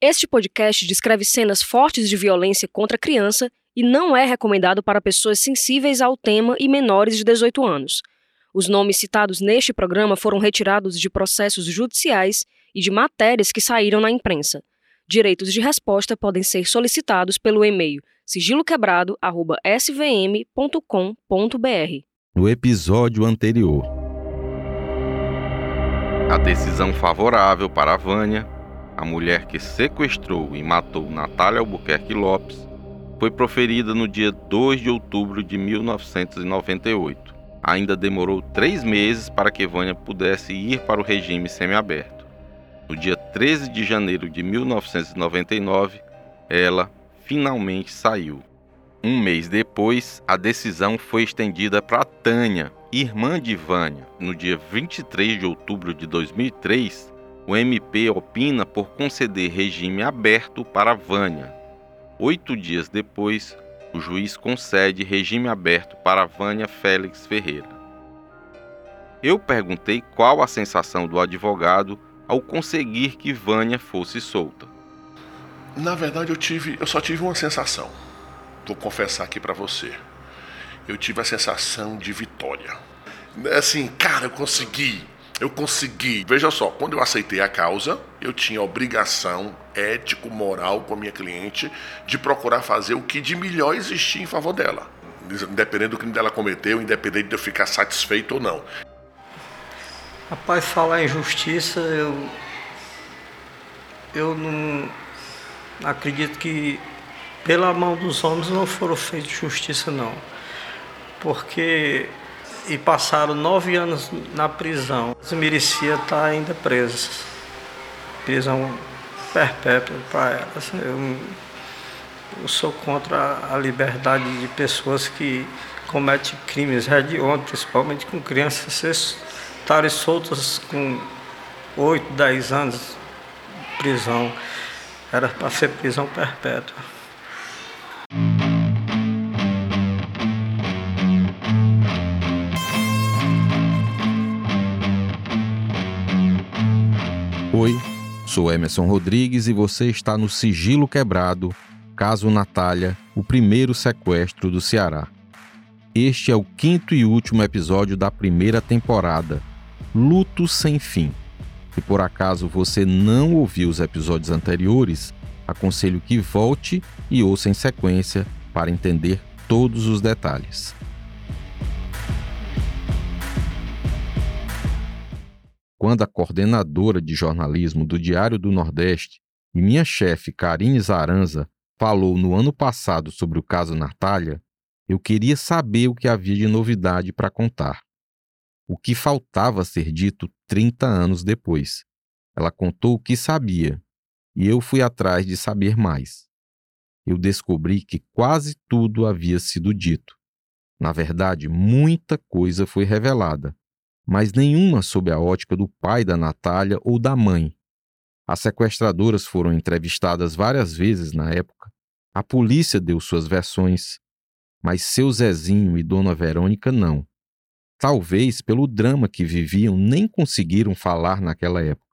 Este podcast descreve cenas fortes de violência contra a criança e não é recomendado para pessoas sensíveis ao tema e menores de 18 anos. Os nomes citados neste programa foram retirados de processos judiciais e de matérias que saíram na imprensa. Direitos de resposta podem ser solicitados pelo e-mail sigiloquebrado@svm.com.br. No episódio anterior, a decisão favorável para a Vânia, a mulher que sequestrou e matou Natália Albuquerque Lopes, foi proferida no dia 2 de outubro de 1998. Ainda demorou três meses para que Vânia pudesse ir para o regime semiaberto. No dia 13 de janeiro de 1999, ela finalmente saiu. Um mês depois, a decisão foi estendida para Tânia, irmã de Vânia. No dia 23 de outubro de 2003, o MP opina por conceder regime aberto para Vânia. Oito dias depois, o juiz concede regime aberto para Vânia Félix Ferreira. Eu perguntei qual a sensação do advogado ao conseguir que Vânia fosse solta. Na verdade, eu tive, eu só tive uma sensação. Vou confessar aqui para você. Eu tive a sensação de vitória. Assim, cara, eu consegui. Eu consegui. Veja só, quando eu aceitei a causa, eu tinha obrigação ético, moral com a minha cliente de procurar fazer o que de melhor existia em favor dela. Independente do que ela cometeu, independente de eu ficar satisfeito ou não. Rapaz, falar em justiça, eu. Eu não acredito que pela mão dos homens não foram feitos justiça não. Porque e passaram nove anos na prisão. Merecia estar ainda presas. Prisão perpétua para elas. Eu, eu sou contra a liberdade de pessoas que cometem crimes hediondos, principalmente com crianças, estarem soltas com oito, dez anos de prisão. Era para ser prisão perpétua. Oi, sou Emerson Rodrigues e você está no Sigilo Quebrado, caso Natália, o primeiro sequestro do Ceará. Este é o quinto e último episódio da primeira temporada, Luto Sem Fim. Se por acaso você não ouviu os episódios anteriores, aconselho que volte e ouça em sequência para entender todos os detalhes. Quando a coordenadora de jornalismo do Diário do Nordeste e minha chefe Karine Zaranza falou no ano passado sobre o caso Natália, eu queria saber o que havia de novidade para contar. O que faltava ser dito 30 anos depois. Ela contou o que sabia e eu fui atrás de saber mais. Eu descobri que quase tudo havia sido dito. Na verdade, muita coisa foi revelada mas nenhuma sob a ótica do pai da Natália ou da mãe. As sequestradoras foram entrevistadas várias vezes na época. A polícia deu suas versões, mas seu Zezinho e Dona Verônica não. Talvez pelo drama que viviam nem conseguiram falar naquela época.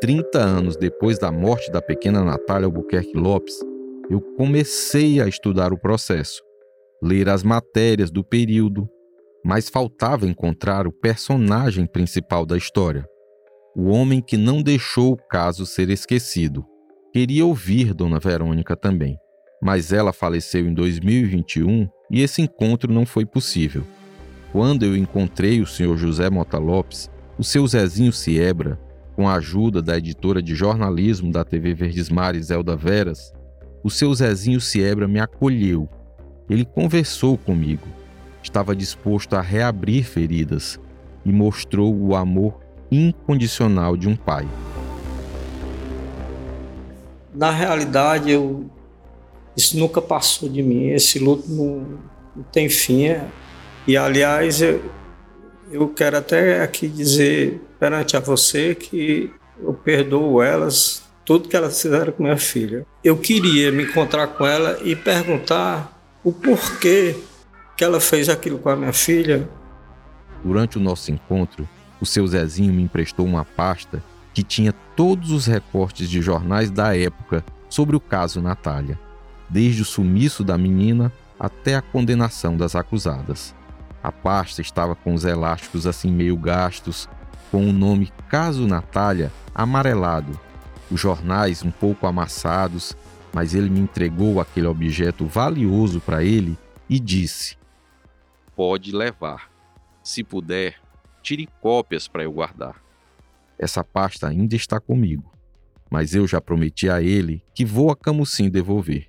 Trinta anos depois da morte da pequena Natália Albuquerque Lopes, eu comecei a estudar o processo ler as matérias do período, mas faltava encontrar o personagem principal da história, o homem que não deixou o caso ser esquecido. Queria ouvir Dona Verônica também, mas ela faleceu em 2021 e esse encontro não foi possível. Quando eu encontrei o Sr. José Mota Lopes, o seu Zezinho Siebra, com a ajuda da editora de jornalismo da TV Verdes Mares, Elda Veras, o seu Zezinho Siebra me acolheu ele conversou comigo, estava disposto a reabrir feridas e mostrou o amor incondicional de um pai. Na realidade, eu, isso nunca passou de mim. Esse luto não, não tem fim. É. E, aliás, eu, eu quero até aqui dizer perante a você que eu perdoo elas, tudo que elas fizeram com minha filha. Eu queria me encontrar com ela e perguntar o porquê que ela fez aquilo com a minha filha. Durante o nosso encontro, o seu Zezinho me emprestou uma pasta que tinha todos os recortes de jornais da época sobre o caso Natália, desde o sumiço da menina até a condenação das acusadas. A pasta estava com os elásticos assim meio gastos, com o nome Caso Natália amarelado, os jornais um pouco amassados, mas ele me entregou aquele objeto valioso para ele e disse: Pode levar. Se puder, tire cópias para eu guardar. Essa pasta ainda está comigo, mas eu já prometi a ele que vou a Camusim devolver.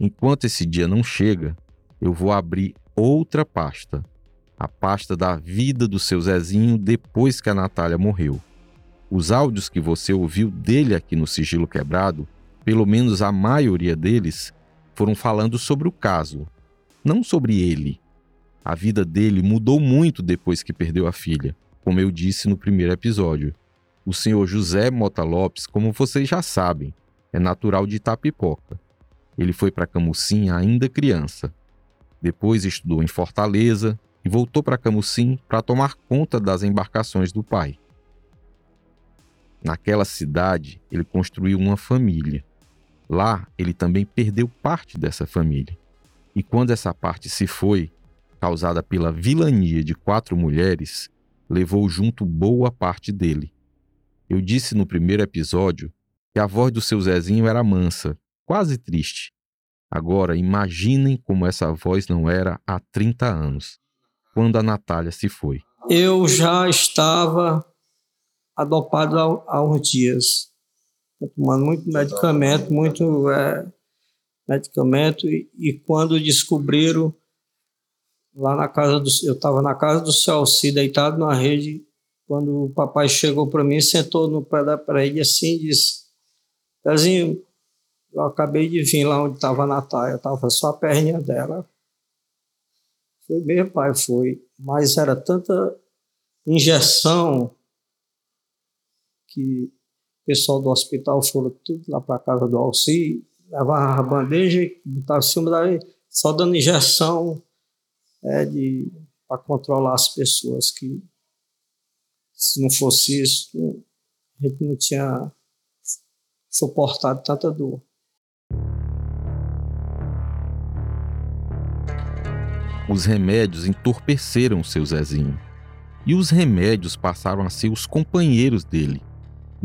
Enquanto esse dia não chega, eu vou abrir outra pasta, a pasta da vida do seu Zezinho depois que a Natália morreu. Os áudios que você ouviu dele aqui no Sigilo Quebrado, pelo menos a maioria deles, foram falando sobre o caso, não sobre ele. A vida dele mudou muito depois que perdeu a filha, como eu disse no primeiro episódio. O senhor José Mota Lopes, como vocês já sabem, é natural de Itapipoca. Ele foi para Camusim ainda criança. Depois estudou em Fortaleza e voltou para Camusim para tomar conta das embarcações do pai. Naquela cidade, ele construiu uma família. Lá, ele também perdeu parte dessa família. E quando essa parte se foi, causada pela vilania de quatro mulheres, levou junto boa parte dele. Eu disse no primeiro episódio que a voz do seu Zezinho era mansa, quase triste. Agora imaginem como essa voz não era há 30 anos, quando a Natália se foi. Eu já estava adopado há, uns dias, tomando muito medicamento, muito é, medicamento, e, e, quando descobriram lá na casa do. Eu estava na casa do seu Alci, deitado na rede, quando o papai chegou para mim, sentou no pé da parede assim e disse: Pezinho, eu acabei de vir lá onde estava a Natália, estava só a perninha dela. Foi mesmo, pai, foi. Mas era tanta injeção que pessoal do hospital foram tudo lá para casa do Alci, levava a bandeja botava em cima daí, só dando injeção é, para controlar as pessoas que se não fosse isso, a gente não tinha suportado tanta dor. Os remédios entorpeceram seu Zezinho. E os remédios passaram a ser os companheiros dele,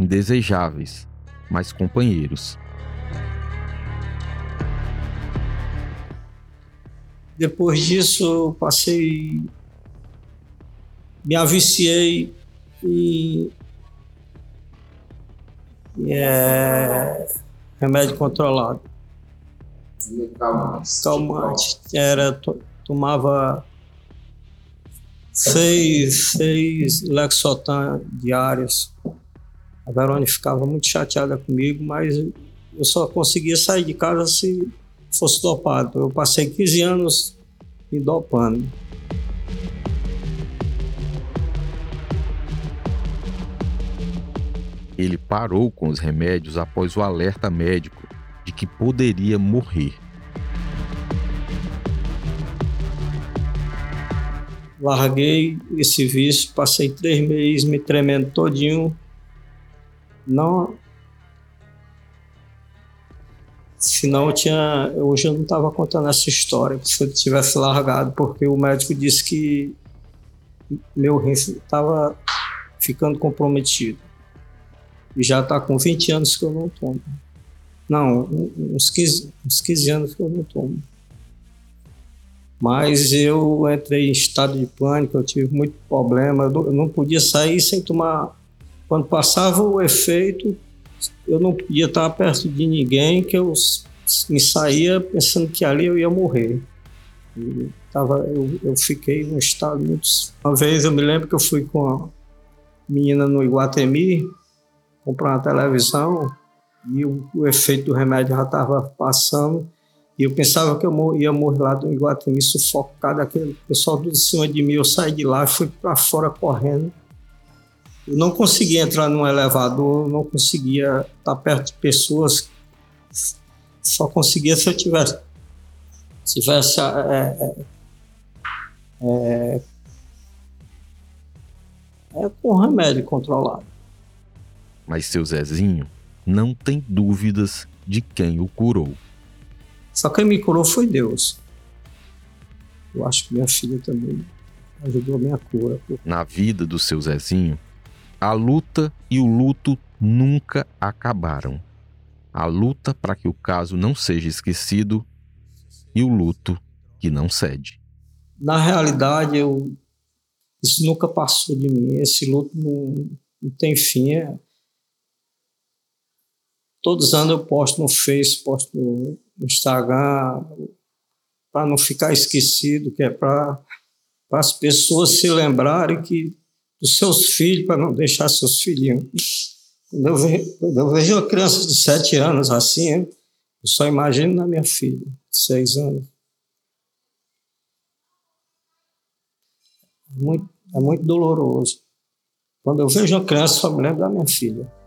indesejáveis, mas companheiros. Depois disso, eu passei. Me aviciei e. e é, remédio controlado. Calmante. Calmante. Era, tomava seis, seis Lexotan diários a Verônica ficava muito chateada comigo, mas eu só conseguia sair de casa se fosse dopado. Eu passei 15 anos me dopando. Ele parou com os remédios após o alerta médico de que poderia morrer. Larguei esse vício, passei três meses me tremendo todinho, não. Senão eu tinha. Hoje eu não estava contando essa história, se eu tivesse largado, porque o médico disse que meu rim estava ficando comprometido. E já está com 20 anos que eu não tomo. Não, uns 15, uns 15 anos que eu não tomo. Mas eu entrei em estado de pânico, eu tive muito problema, eu não podia sair sem tomar quando passava o efeito, eu não podia estar perto de ninguém, que eu me saía pensando que ali eu ia morrer. E tava, eu, eu fiquei num estado muito. Uma vez eu me lembro que eu fui com a menina no Iguatemi comprar uma televisão e o, o efeito do remédio já estava passando. E eu pensava que eu ia morrer lá do Iguatemi sufocado, aquele pessoal tudo em cima de mim. Eu saí de lá e fui para fora correndo. Eu não conseguia entrar num elevador, não conseguia estar perto de pessoas. Só conseguia se eu tivesse, tivesse é, é, é, é com remédio controlado. Mas seu Zezinho não tem dúvidas de quem o curou. Só quem me curou foi Deus. Eu acho que minha filha também ajudou a minha cura. Na vida do seu Zezinho, a luta e o luto nunca acabaram. A luta para que o caso não seja esquecido e o luto que não cede. Na realidade, eu, isso nunca passou de mim. Esse luto não, não tem fim. É, todos os anos eu posto no Face, posto no Instagram, para não ficar esquecido, que é para as pessoas se lembrarem que dos seus filhos, para não deixar seus filhinhos. Quando eu, vejo, quando eu vejo uma criança de sete anos assim, eu só imagino na minha filha, de seis anos. É muito, é muito doloroso. Quando eu vejo uma criança, só me lembro da minha filha.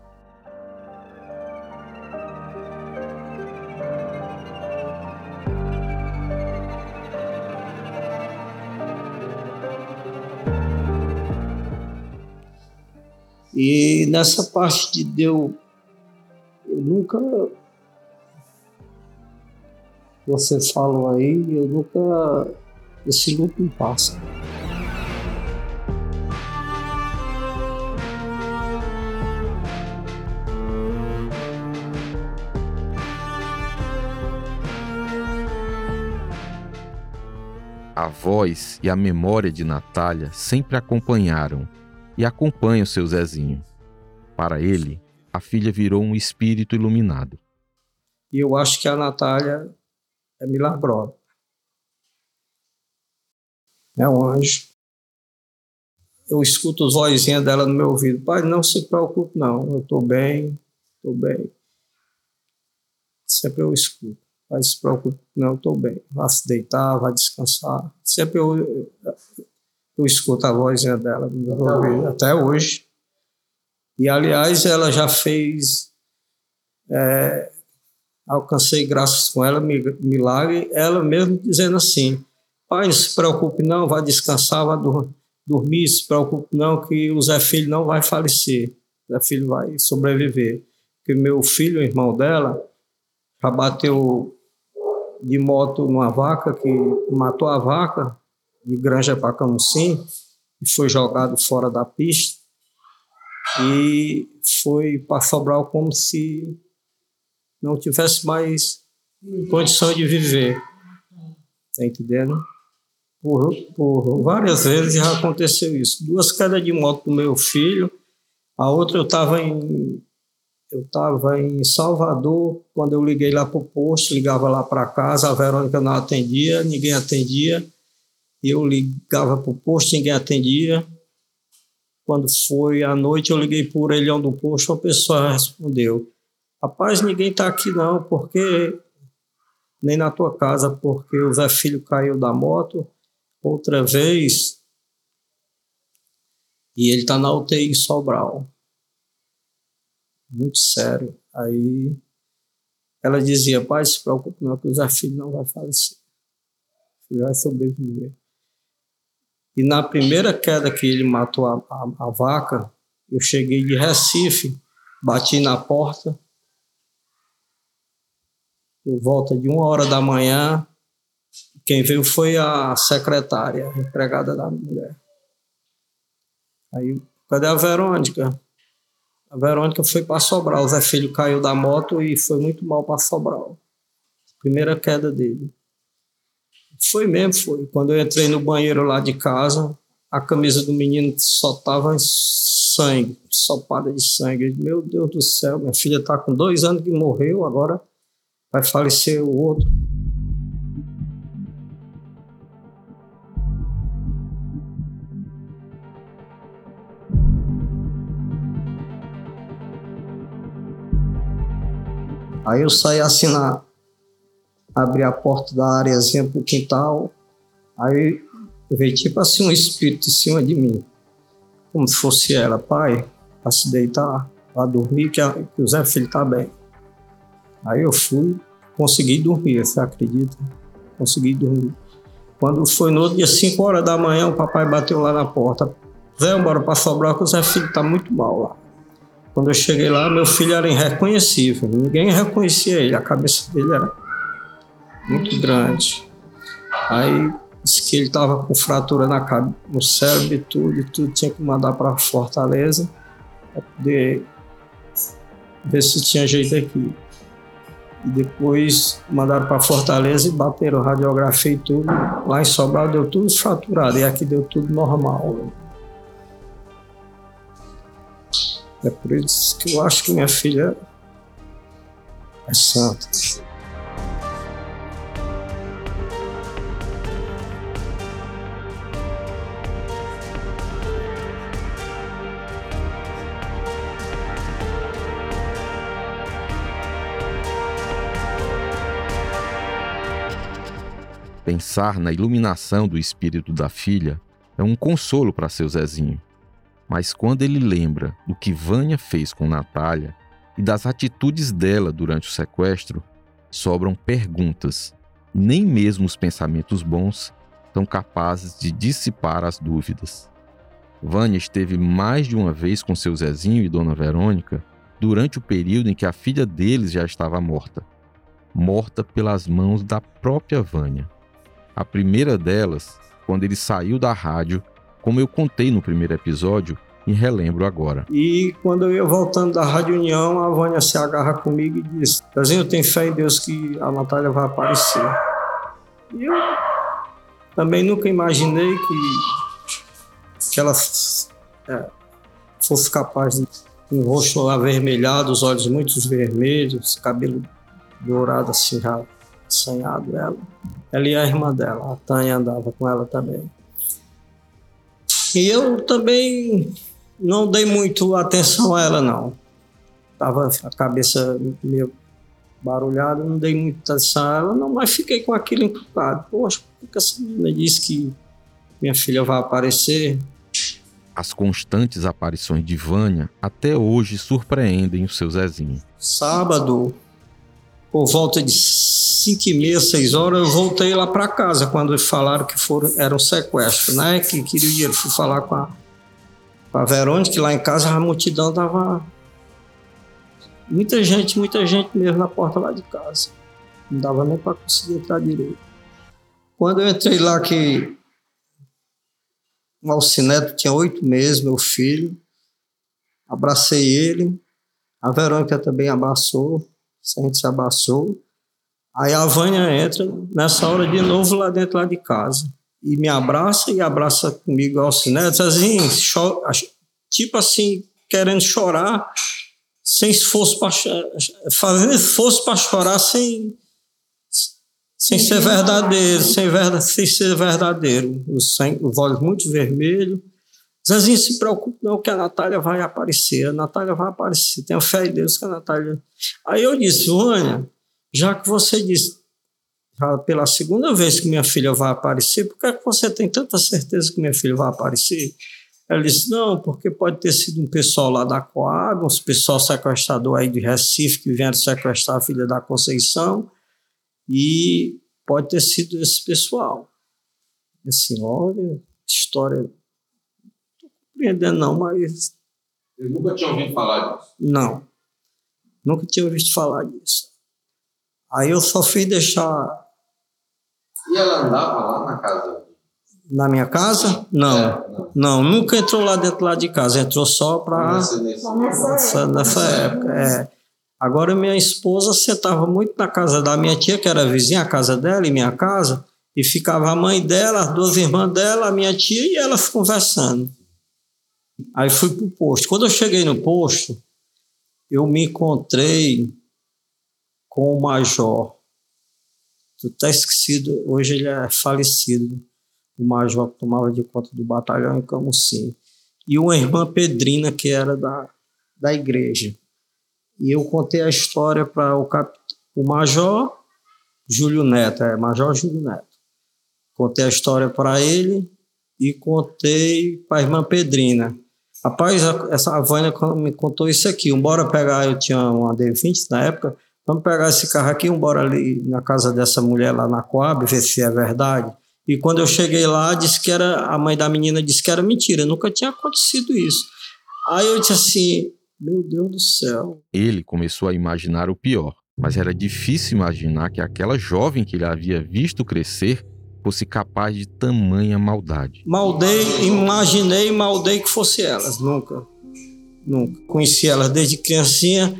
E nessa parte de Deus, eu nunca. Você falou aí, eu nunca. Esse luto não passa. A voz e a memória de Natália sempre acompanharam e acompanha o seu Zezinho. Para ele, a filha virou um espírito iluminado. E eu acho que a Natália é milagrosa. É um anjo. Eu escuto as vozinhas dela no meu ouvido. Pai, não se preocupe, não. Eu estou bem, estou bem. Sempre eu escuto. Pai, se preocupe, não, estou bem. Vá se deitar, vá descansar. Sempre eu, eu escuto a vozinha dela até hoje. E, aliás, ela já fez. É, alcancei graças com ela, milagre, ela mesmo dizendo assim: Pai, não se preocupe, não, vai descansar, vai dormir, se preocupe, não, que o Zé Filho não vai falecer, o Zé Filho vai sobreviver. Porque meu filho, o irmão dela, já bateu de moto numa vaca, que matou a vaca, de Granja para Camusim e foi jogado fora da pista e foi para Sobral como se não tivesse mais condição de viver. Tá entendendo? Por, por várias vezes já aconteceu isso. Duas quedas de moto do meu filho, a outra eu estava em eu estava em Salvador, quando eu liguei lá para o posto, ligava lá para casa, a Verônica não atendia, ninguém atendia eu ligava para o posto, ninguém atendia. Quando foi à noite, eu liguei para o orelhão do posto, a pessoa respondeu: Rapaz, ninguém está aqui não, porque nem na tua casa, porque o Zé Filho caiu da moto outra vez e ele está na UTI Sobral. Muito sério. Aí ela dizia: Pai, se preocupe não, que o Zé Filho não vai falecer. Ele vai sobreviver. E na primeira queda que ele matou a, a, a vaca, eu cheguei de Recife, bati na porta, por volta de uma hora da manhã, quem veio foi a secretária, a empregada da mulher. Aí, cadê a Verônica? A Verônica foi para Sobral. O Zé Filho caiu da moto e foi muito mal para Sobral. Primeira queda dele. Foi mesmo, foi. Quando eu entrei no banheiro lá de casa, a camisa do menino só tava sangue, sopada de sangue. Meu Deus do céu, minha filha tá com dois anos que morreu, agora vai falecer o outro. Aí eu saí assim na, abri a porta da areazinha pro quintal, aí veio tipo assim um espírito em cima de mim, como se fosse ela, pai, para se deitar, para dormir, que, a, que o Zé Filho tá bem. Aí eu fui, consegui dormir, você acredita? Consegui dormir. Quando foi no outro dia, 5 horas da manhã, o papai bateu lá na porta. Zé, bora para Sobral que o Zé Filho tá muito mal lá. Quando eu cheguei lá, meu filho era irreconhecível. Ninguém reconhecia ele. A cabeça dele era muito grande. Aí disse que ele estava com fratura na, no cérebro e tudo, e tudo tinha que mandar para Fortaleza para poder ver se tinha jeito aqui. E depois mandaram para Fortaleza e bateram radiografia e tudo. Lá em Sobral deu tudo fraturado e aqui deu tudo normal. É por isso que eu acho que minha filha é santa. Pensar na iluminação do espírito da filha é um consolo para seu Zezinho. Mas quando ele lembra do que Vânia fez com Natália e das atitudes dela durante o sequestro, sobram perguntas, nem mesmo os pensamentos bons são capazes de dissipar as dúvidas. Vânia esteve mais de uma vez com seu Zezinho e Dona Verônica durante o período em que a filha deles já estava morta morta pelas mãos da própria Vânia. A primeira delas, quando ele saiu da rádio, como eu contei no primeiro episódio e relembro agora. E quando eu ia voltando da Rádio União, a Vânia se agarra comigo e diz: Brasil, eu tenho fé em Deus que a Natália vai aparecer. E eu também nunca imaginei que, que ela é, fosse capaz de um rosto avermelhado, os olhos muito vermelhos, cabelo dourado assim, assanhado ela. Ela e a irmã dela, a Tânia andava com ela também. E eu também não dei muito atenção a ela, não. Tava a cabeça meio barulhada, não dei muita atenção a ela, não, mas fiquei com aquilo encucado. Poxa, por que essa menina disse que minha filha vai aparecer? As constantes aparições de Vânia até hoje surpreendem o seu Zezinho. Sábado, por volta de 5 e meia, 6 horas, eu voltei lá para casa quando falaram que foram, era um sequestro, né? Que queria o dinheiro. Fui falar com a, com a Verônica, que lá em casa a multidão dava. Muita gente, muita gente mesmo na porta lá de casa. Não dava nem para conseguir entrar direito. Quando eu entrei lá, que o Alcineto tinha oito meses, meu filho, abracei ele, a Verônica também abraçou a gente se abraçou. Aí a Vânia entra nessa hora de novo lá dentro lá de casa. E me abraça e abraça comigo ao cinema, assim, tipo assim, querendo chorar, sem esforço para fazendo esforço para chorar sem sem ser verdadeiro, sem, ver, sem ser verdadeiro. Os, os olhos muito vermelhos, Zezinho, se preocupe não que a Natália vai aparecer, a Natália vai aparecer, tenha fé em Deus que a Natália... Aí eu disse, Vânia, já que você disse pela segunda vez que minha filha vai aparecer, por que, é que você tem tanta certeza que minha filha vai aparecer? Ela disse, não, porque pode ter sido um pessoal lá da Coab, um pessoal sequestrador aí de Recife que vieram sequestrar a filha da Conceição, e pode ter sido esse pessoal. Assim, olha, história compreendendo, não, mas. Eu nunca tinha ouvido falar disso? Não. Nunca tinha ouvido falar disso. Aí eu só fiz deixar. E ela andava lá na casa? Na minha casa? Não. É, não. não. nunca entrou lá dentro lá de casa. Entrou só para. Nessa, nessa, nessa época. É. Agora, minha esposa sentava muito na casa da minha tia, que era vizinha, a casa dela e minha casa, e ficava a mãe dela, as duas irmãs dela, a minha tia e elas conversando. Aí fui para o posto. Quando eu cheguei no posto, eu me encontrei com o major. Tu tá esquecido, hoje ele é falecido. O major que tomava de conta do batalhão em Camusim. E uma irmã Pedrina, que era da, da igreja. E eu contei a história para o, cap... o major Júlio Neto, é, Major Júlio Neto. Contei a história para ele e contei para a irmã Pedrina. Rapaz, essa a Vânia me contou isso aqui. Bora pegar, eu tinha uma D20 na época, vamos pegar esse carro aqui, bora ali na casa dessa mulher lá na Coab, ver se é verdade. E quando eu cheguei lá, disse que era a mãe da menina disse que era mentira, nunca tinha acontecido isso. Aí eu disse assim, Meu Deus do céu. Ele começou a imaginar o pior, mas era difícil imaginar que aquela jovem que ele havia visto crescer fosse capaz de tamanha maldade. Maldei, imaginei, maldei que fosse elas, nunca. Nunca. Conheci elas desde criancinha.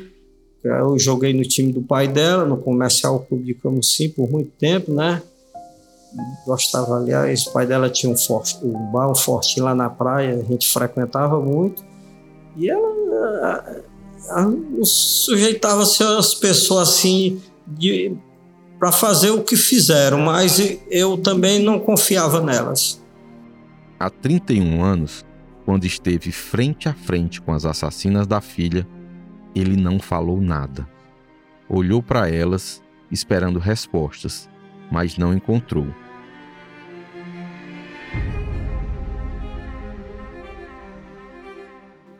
Eu joguei no time do pai dela, no Comercial Clube de Camusim, por muito tempo, né? Gostava, aliás, o pai dela tinha um, forte, um bar um forte lá na praia, a gente frequentava muito. E ela, ela sujeitava-se às pessoas assim, para fazer o que fizeram, mas eu também não confiava nelas. Há 31 anos, quando esteve frente a frente com as assassinas da filha, ele não falou nada. Olhou para elas, esperando respostas, mas não encontrou.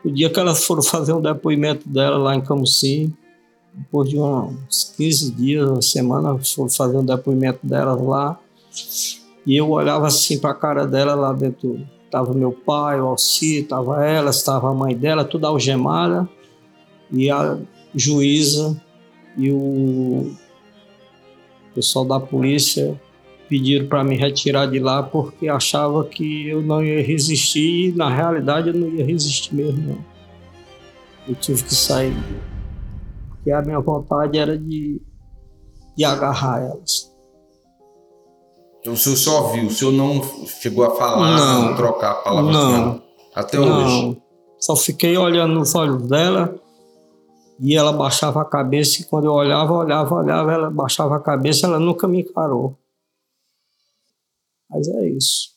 O dia que elas foram fazer um depoimento dela lá em Camusim, depois de uns 15 dias, uma semana, foram fazer um depoimento delas lá. E eu olhava assim para a cara dela lá dentro. Tava meu pai, o Alci, tava ela, estava a mãe dela, tudo algemada. E a juíza e o pessoal da polícia pediram para me retirar de lá porque achava que eu não ia resistir e na realidade eu não ia resistir mesmo não. Eu tive que sair porque a minha vontade era de, de agarrar elas. Então o senhor só viu, o senhor não chegou a falar, não, não trocar palavras não, até não. hoje? Só fiquei olhando nos olhos dela e ela baixava a cabeça e quando eu olhava, olhava, olhava, ela baixava a cabeça, ela nunca me encarou. Mas é isso.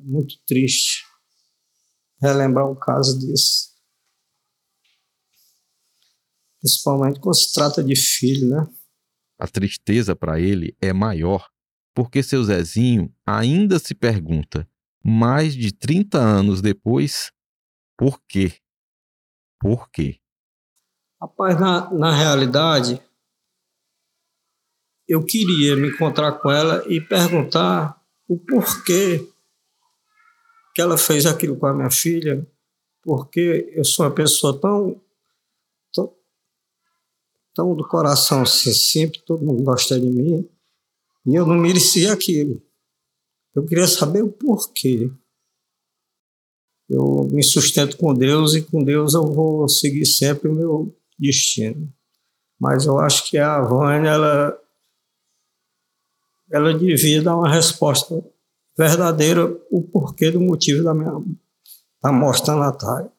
É muito triste relembrar um caso desse. Principalmente quando se trata de filho, né? A tristeza para ele é maior porque seu Zezinho ainda se pergunta, mais de 30 anos depois, por quê? Por quê? Rapaz, na, na realidade, eu queria me encontrar com ela e perguntar o porquê que ela fez aquilo com a minha filha, porque eu sou uma pessoa tão, tão, tão do coração assim, simples, todo mundo gosta de mim, e eu não merecia aquilo. Eu queria saber o porquê. Eu me sustento com Deus e com Deus eu vou seguir sempre o meu destino. Mas eu acho que a Vânia, ela ela devia dar uma resposta verdadeira o porquê do motivo da minha da morte da Natália.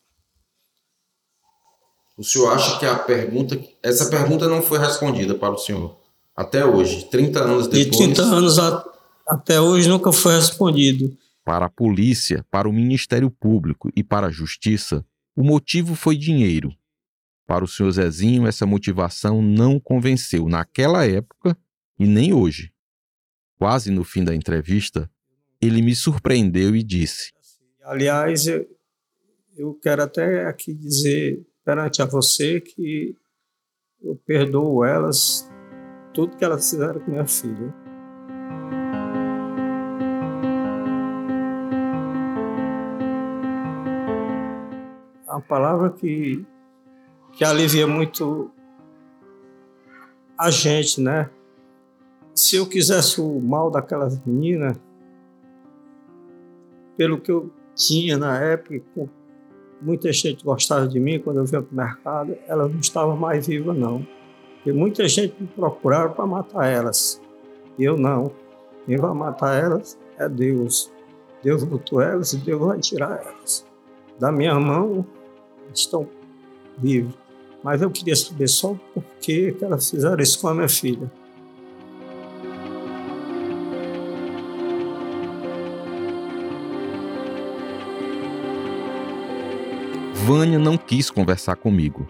O senhor acha que a pergunta, essa pergunta não foi respondida para o senhor até hoje, 30 anos depois? De 30 anos a, até hoje nunca foi respondido. Para a polícia, para o Ministério Público e para a Justiça, o motivo foi dinheiro. Para o senhor Zezinho, essa motivação não convenceu naquela época e nem hoje. Quase no fim da entrevista, ele me surpreendeu e disse: Aliás, eu, eu quero até aqui dizer perante a você que eu perdoo elas tudo que elas fizeram com minha filha. Palavra que, que alivia muito a gente, né? Se eu quisesse o mal daquelas meninas, pelo que eu tinha na época, muita gente gostava de mim quando eu vinha para o mercado, ela não estava mais viva, não. E muita gente me procuraram para matar elas. E eu não. Quem vai matar elas é Deus. Deus botou elas e Deus vai tirar elas. Da minha mão, estão vivos. Mas eu queria saber só o porquê que elas fizeram isso com a minha filha. Vânia não quis conversar comigo.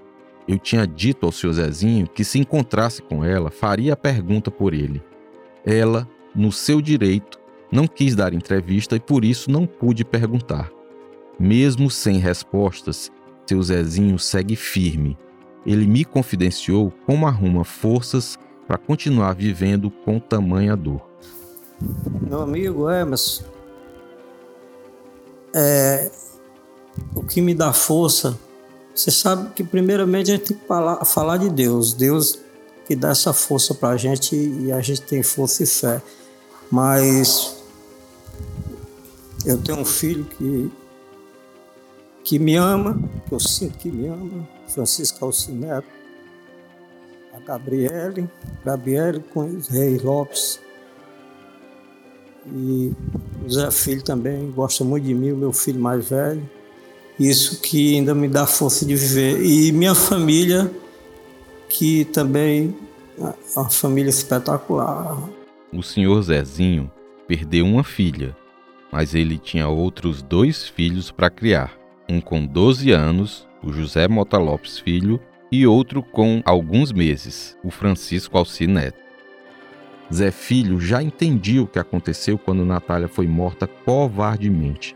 Eu tinha dito ao seu Zezinho que se encontrasse com ela, faria a pergunta por ele. Ela, no seu direito, não quis dar entrevista e por isso não pude perguntar. Mesmo sem respostas, seu Zezinho segue firme. Ele me confidenciou como arruma forças para continuar vivendo com tamanha dor. Meu amigo Emerson, é, o que me dá força, você sabe que primeiramente a gente tem que falar, falar de Deus. Deus que dá essa força para a gente e a gente tem força e fé. Mas eu tenho um filho que, que me ama, que eu sinto que me ama, Francisco Alcineto, a Gabriele, Gabriele com o Rei Lopes. E o Zé Filho também gosta muito de mim, o meu filho mais velho. Isso que ainda me dá força de viver. E minha família, que também é uma família espetacular. O senhor Zezinho perdeu uma filha, mas ele tinha outros dois filhos para criar. Um com 12 anos, o José Mota Lopes Filho, e outro com alguns meses, o Francisco Alci Neto. Zé Filho já entendia o que aconteceu quando Natália foi morta covardemente.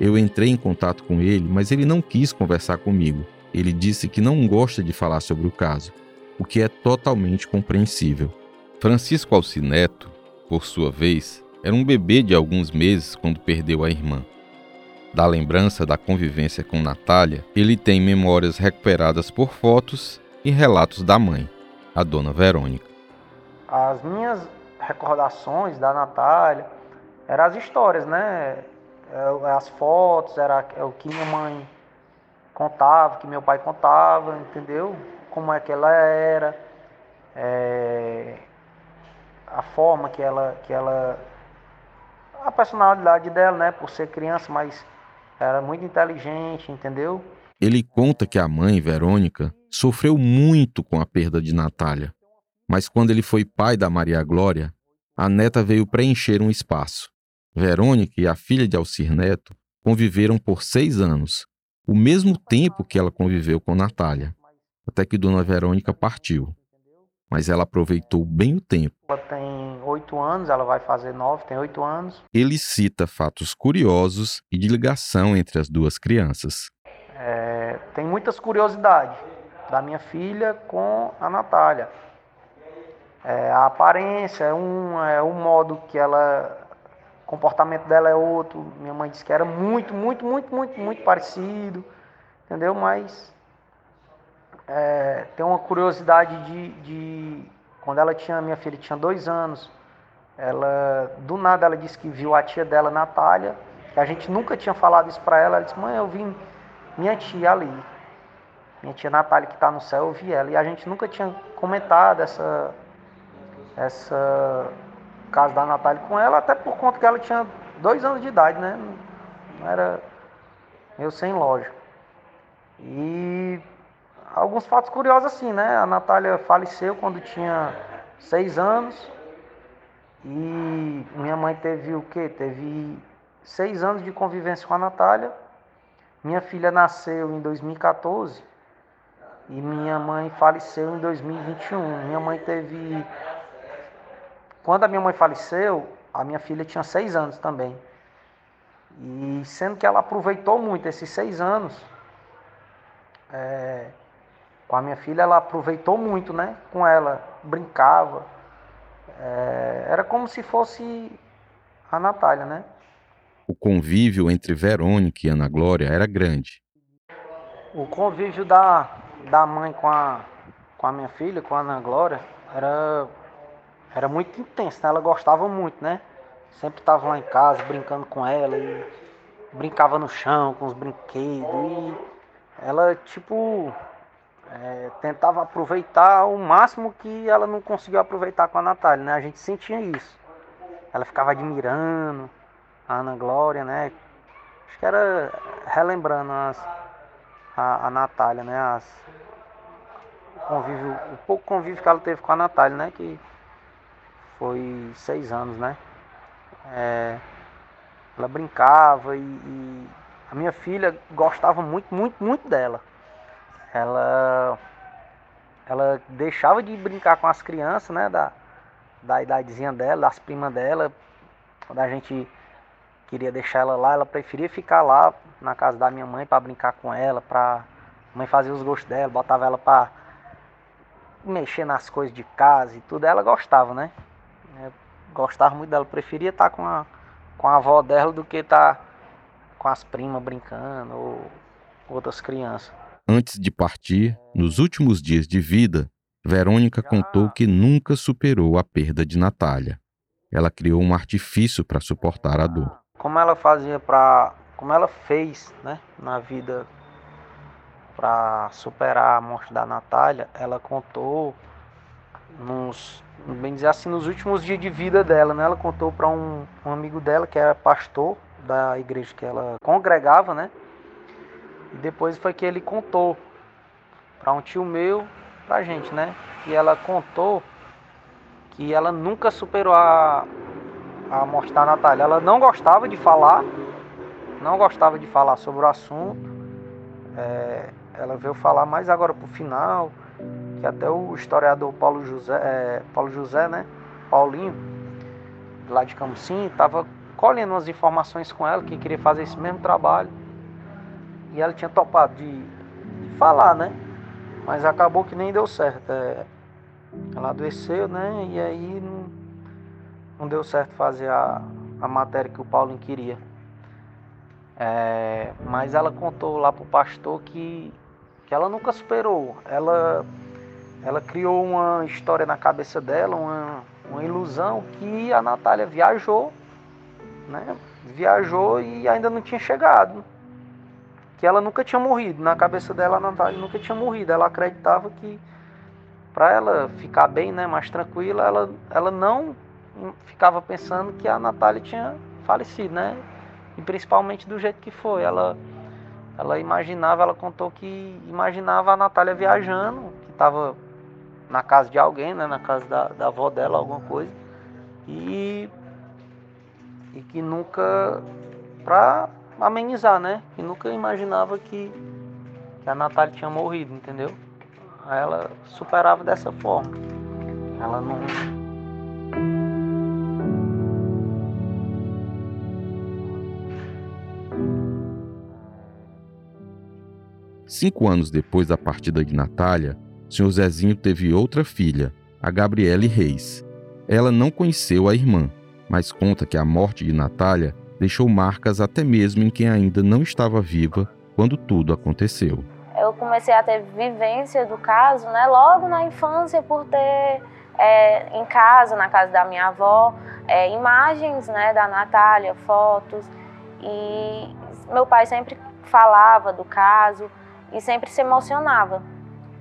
Eu entrei em contato com ele, mas ele não quis conversar comigo. Ele disse que não gosta de falar sobre o caso, o que é totalmente compreensível. Francisco Alcineto, por sua vez, era um bebê de alguns meses quando perdeu a irmã. Da lembrança da convivência com Natália, ele tem memórias recuperadas por fotos e relatos da mãe, a dona Verônica. As minhas recordações da Natália eram as histórias, né? É, as fotos, era o que minha mãe contava, que meu pai contava, entendeu? Como é que ela era, é, a forma que ela, que ela, a personalidade dela, né? Por ser criança, mas era muito inteligente, entendeu? Ele conta que a mãe, Verônica, sofreu muito com a perda de Natália. Mas quando ele foi pai da Maria Glória, a neta veio preencher um espaço. Verônica e a filha de Alcir Neto conviveram por seis anos, o mesmo tempo que ela conviveu com Natália, até que Dona Verônica partiu. Mas ela aproveitou bem o tempo. Ela tem oito anos, ela vai fazer nove, tem oito anos. Ele cita fatos curiosos e de ligação entre as duas crianças. É, tem muitas curiosidades da minha filha com a Natália. É, a aparência é um, é um modo que ela o comportamento dela é outro. Minha mãe disse que era muito, muito, muito, muito, muito parecido, entendeu? Mas é, tem uma curiosidade de, de, quando ela tinha, minha filha tinha dois anos, ela do nada ela disse que viu a tia dela, Natália, que a gente nunca tinha falado isso para ela. Ela disse, mãe, eu vi minha tia ali, minha tia Natália que está no céu, eu vi ela. E a gente nunca tinha comentado essa, essa caso da Natália com ela, até por conta que ela tinha dois anos de idade, né? Não era meio sem lógica. E alguns fatos curiosos assim, né? A Natália faleceu quando tinha seis anos. E minha mãe teve o quê? Teve seis anos de convivência com a Natália. Minha filha nasceu em 2014 e minha mãe faleceu em 2021. Minha mãe teve quando a minha mãe faleceu, a minha filha tinha seis anos também. E sendo que ela aproveitou muito esses seis anos, é, com a minha filha, ela aproveitou muito, né? Com ela, brincava. É, era como se fosse a Natália, né? O convívio entre Verônica e Ana Glória era grande. O convívio da, da mãe com a, com a minha filha, com a Ana Glória, era era muito intenso, né? Ela gostava muito, né? Sempre estava lá em casa brincando com ela e brincava no chão com os brinquedos e ela tipo é, tentava aproveitar o máximo que ela não conseguiu aproveitar com a Natália, né? A gente sentia isso. Ela ficava admirando a Ana Glória, né? Acho que era relembrando as, a, a Natália, né? As, o convívio, o pouco convívio que ela teve com a Natália, né? Que foi seis anos, né? É, ela brincava e, e, a minha filha gostava muito, muito, muito dela. Ela, ela deixava de brincar com as crianças, né? Da, da idadezinha dela, das primas dela. Quando a gente queria deixar ela lá, ela preferia ficar lá na casa da minha mãe para brincar com ela, para mãe fazer os gostos dela, botava ela para mexer nas coisas de casa e tudo. Ela gostava, né? É, gostava muito dela, preferia estar com a, com a avó dela do que estar com com as primas brincando ou outras crianças. Antes de partir, nos últimos dias de vida, Verônica contou que nunca superou a perda de Natália. Ela criou um artifício para suportar a dor. Como ela fazia para, como ela fez, né, na vida para superar a morte da Natália, ela contou nos, bem dizer assim, nos últimos dias de vida dela, né? Ela contou para um, um amigo dela que era pastor da igreja que ela congregava, né? E depois foi que ele contou para um tio meu, pra gente, né? E ela contou que ela nunca superou a, a morte da Natália. Ela não gostava de falar, não gostava de falar sobre o assunto. É, ela veio falar mais agora pro final, que até o historiador Paulo José, é, Paulo José, né? Paulinho, lá de Camusim, estava colhendo umas informações com ela, que queria fazer esse mesmo trabalho. E ela tinha topado de, de falar, né? Mas acabou que nem deu certo. É, ela adoeceu, né? E aí não, não deu certo fazer a, a matéria que o Paulinho queria. É, mas ela contou lá pro pastor que, que ela nunca superou. Ela, ela criou uma história na cabeça dela, uma, uma ilusão que a Natália viajou, né? Viajou e ainda não tinha chegado que ela nunca tinha morrido. Na cabeça dela, a Natália nunca tinha morrido. Ela acreditava que para ela ficar bem, né, mais tranquila, ela, ela não ficava pensando que a Natália tinha falecido, né? E principalmente do jeito que foi. Ela, ela imaginava, ela contou que imaginava a Natália viajando, que estava na casa de alguém, né, na casa da, da avó dela, alguma coisa. E, e que nunca, amenizar, né? E nunca imaginava que, que a Natália tinha morrido, entendeu? Ela superava dessa forma. Ela não. Cinco anos depois da partida de Natália, o Sr. Zezinho teve outra filha, a Gabriele Reis. Ela não conheceu a irmã, mas conta que a morte de Natália deixou marcas até mesmo em quem ainda não estava viva quando tudo aconteceu. Eu comecei a ter vivência do caso, né, logo na infância, por ter é, em casa, na casa da minha avó, é, imagens né, da Natália, fotos. E meu pai sempre falava do caso e sempre se emocionava.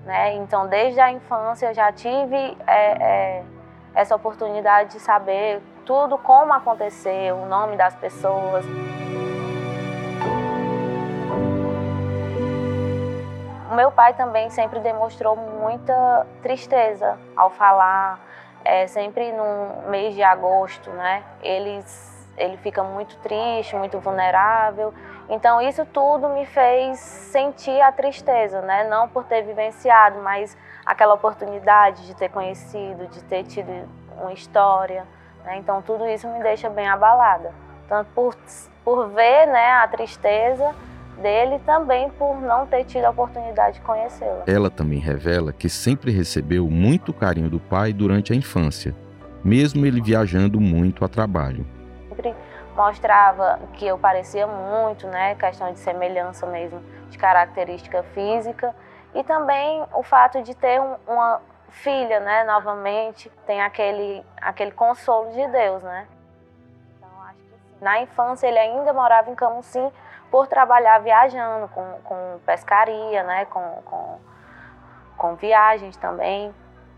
Né? Então, desde a infância, eu já tive é, é essa oportunidade de saber tudo como aconteceu, o nome das pessoas. O meu pai também sempre demonstrou muita tristeza ao falar, é, sempre no mês de agosto, né? Ele, ele fica muito triste, muito vulnerável. Então isso tudo me fez sentir a tristeza, né? Não por ter vivenciado, mas aquela oportunidade de ter conhecido, de ter tido uma história. Né? Então tudo isso me deixa bem abalada. Tanto por, por ver né, a tristeza dele também por não ter tido a oportunidade de conhecê-la. Ela também revela que sempre recebeu muito carinho do pai durante a infância, mesmo ele viajando muito a trabalho. Sempre mostrava que eu parecia muito, né, questão de semelhança mesmo, de característica física, e também o fato de ter um, uma filha, né, novamente, tem aquele, aquele consolo de Deus, né? Então, acho que sim. Na infância, ele ainda morava em Camusim por trabalhar viajando, com, com pescaria, né, com, com, com viagens também.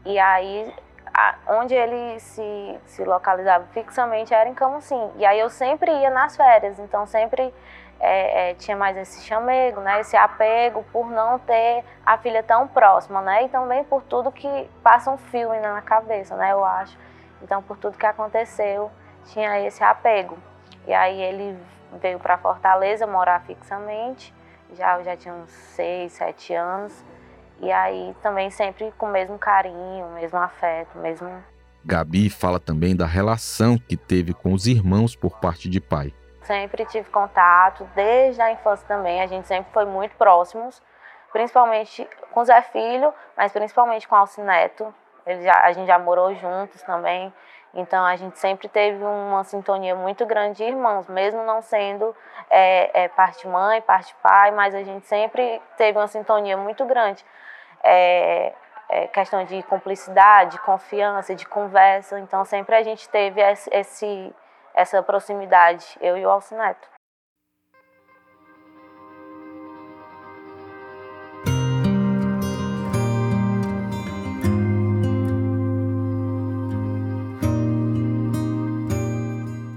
E aí, a, onde ele se, se localizava fixamente era em Camusim. E aí eu sempre ia nas férias, então sempre é, é, tinha mais esse chamego, né, esse apego por não ter a filha tão próxima, né, e também por tudo que passa um filme na cabeça, né, eu acho. Então, por tudo que aconteceu, tinha esse apego. E aí ele veio para Fortaleza morar fixamente, já já tinha uns seis, sete anos, e aí também sempre com o mesmo carinho, o mesmo afeto, o mesmo. Gabi fala também da relação que teve com os irmãos por parte de pai sempre tive contato, desde a infância também, a gente sempre foi muito próximos, principalmente com o Zé Filho, mas principalmente com o Alcineto. Ele já, a gente já morou juntos também. Então a gente sempre teve uma sintonia muito grande de irmãos, mesmo não sendo é, é, parte mãe, parte pai, mas a gente sempre teve uma sintonia muito grande. É, é questão de cumplicidade, de confiança, de conversa. Então sempre a gente teve esse, esse essa proximidade, eu e o Alcineto.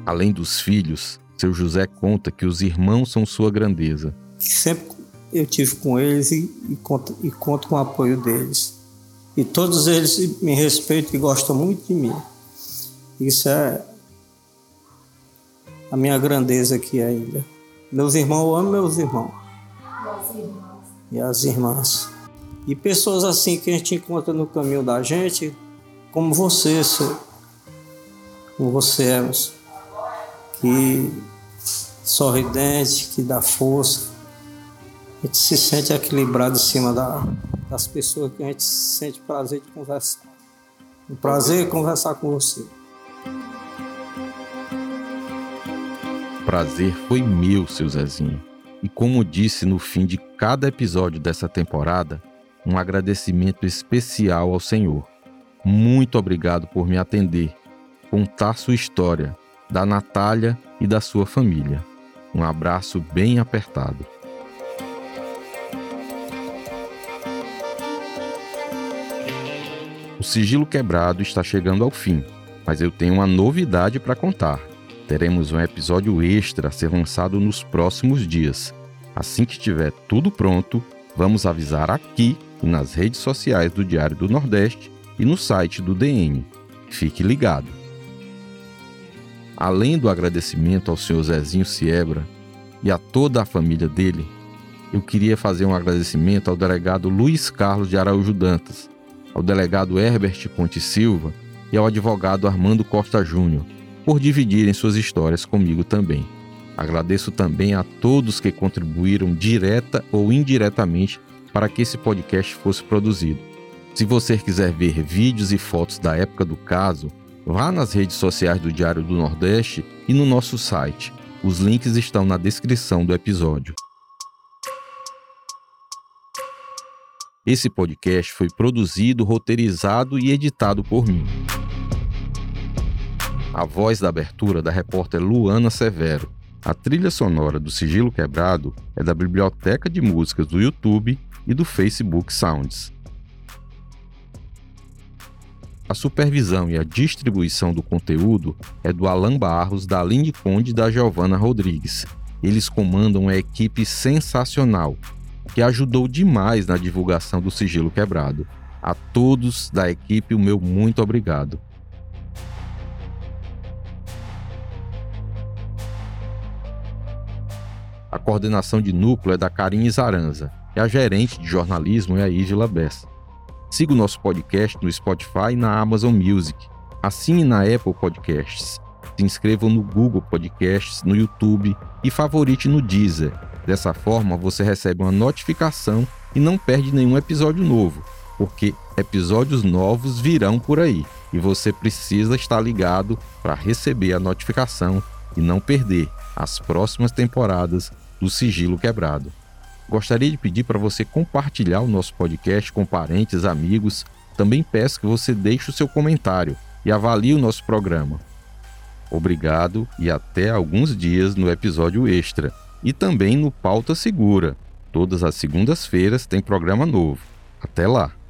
Além dos filhos, seu José conta que os irmãos são sua grandeza. Sempre eu tive com eles e, e, conto, e conto com o apoio deles. E todos eles me respeitam e gostam muito de mim. Isso é a minha grandeza aqui ainda. Meus irmãos, eu amo meus irmãos. E as irmãs. E pessoas assim que a gente encontra no caminho da gente, como você, senhor. Como você é, que sorridente, que dá força. A gente se sente equilibrado em cima da, das pessoas que a gente sente prazer de conversar. Um prazer conversar com você. Prazer foi meu, seu Zezinho. E como disse no fim de cada episódio dessa temporada, um agradecimento especial ao Senhor. Muito obrigado por me atender, contar sua história da Natália e da sua família. Um abraço bem apertado. O sigilo quebrado está chegando ao fim, mas eu tenho uma novidade para contar. Teremos um episódio extra a ser lançado nos próximos dias. Assim que estiver tudo pronto, vamos avisar aqui e nas redes sociais do Diário do Nordeste e no site do DN. Fique ligado. Além do agradecimento ao senhor Zezinho Siebra e a toda a família dele, eu queria fazer um agradecimento ao delegado Luiz Carlos de Araújo Dantas, ao delegado Herbert Ponte Silva e ao advogado Armando Costa Júnior por dividirem suas histórias comigo também. Agradeço também a todos que contribuíram direta ou indiretamente para que esse podcast fosse produzido. Se você quiser ver vídeos e fotos da época do caso, Vá nas redes sociais do Diário do Nordeste e no nosso site. Os links estão na descrição do episódio. Esse podcast foi produzido, roteirizado e editado por mim. A voz da abertura da repórter Luana Severo. A trilha sonora do Sigilo Quebrado é da Biblioteca de Músicas do YouTube e do Facebook Sounds. A supervisão e a distribuição do conteúdo é do Alan Barros, da Aline Conde e da Giovana Rodrigues. Eles comandam uma equipe sensacional, que ajudou demais na divulgação do Sigilo Quebrado. A todos da equipe, o meu muito obrigado. A coordenação de núcleo é da Karine Zaranza e a gerente de jornalismo é a Isla Bessa. Siga o nosso podcast no Spotify e na Amazon Music. Assine na Apple Podcasts. Se inscreva no Google Podcasts, no YouTube e favorite no Deezer. Dessa forma, você recebe uma notificação e não perde nenhum episódio novo, porque episódios novos virão por aí e você precisa estar ligado para receber a notificação e não perder as próximas temporadas do Sigilo Quebrado. Gostaria de pedir para você compartilhar o nosso podcast com parentes, amigos. Também peço que você deixe o seu comentário e avalie o nosso programa. Obrigado e até alguns dias no episódio extra e também no Pauta Segura. Todas as segundas-feiras tem programa novo. Até lá!